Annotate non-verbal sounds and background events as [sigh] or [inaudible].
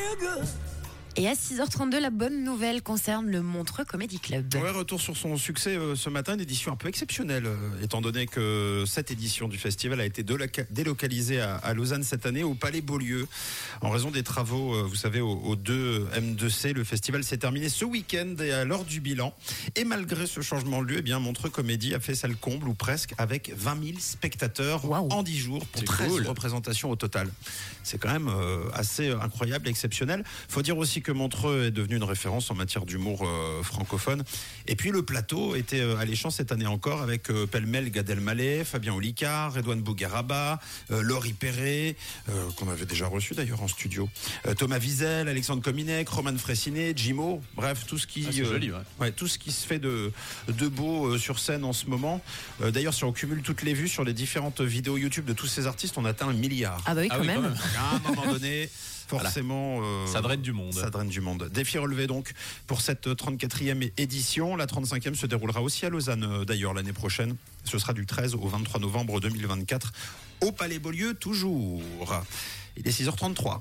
feel good. Et à 6h32, la bonne nouvelle concerne le Montreux Comedy Club. Ouais, retour sur son succès euh, ce matin, une édition un peu exceptionnelle, euh, étant donné que cette édition du festival a été déloca- délocalisée à, à Lausanne cette année au Palais Beaulieu. En raison des travaux, euh, vous savez, au, au 2 M2C, le festival s'est terminé ce week-end et à l'heure du bilan. Et malgré ce changement de lieu, eh bien, Montreux Comédie a fait salle comble ou presque avec 20 000 spectateurs en 10 jours pour C'est 13 cool. représentations au total. C'est quand même euh, assez incroyable, exceptionnel. Faut dire aussi que Montreux est devenu une référence en matière d'humour euh, francophone. Et puis le plateau était euh, alléchant cette année encore avec euh, pêle-mêle Gad Elmaleh, Fabien Olicard, Redouane Bougueraba, euh, Laurie Perret, euh, qu'on avait déjà reçu d'ailleurs en studio, euh, Thomas Wiesel, Alexandre Cominec, Roman Fressinet, Jimo, bref tout ce qui Ah, c'est joli, ouais. Ouais, tout ce qui se fait de, de beau euh, sur scène en ce moment. Euh, D'ailleurs, si on cumule toutes les vues sur les différentes vidéos YouTube de tous ces artistes, on atteint un milliard. Ah bah oui, Ah quand, oui, même. quand même. À un moment donné, [laughs] forcément. euh, Ça draine du monde. Ça draine du monde. Défi relevé donc pour cette 34e édition. La 35e se déroulera aussi à Lausanne euh, d'ailleurs l'année prochaine. Ce sera du 13 au 23 novembre 2024 au Palais Beaulieu toujours. Il est 6h33.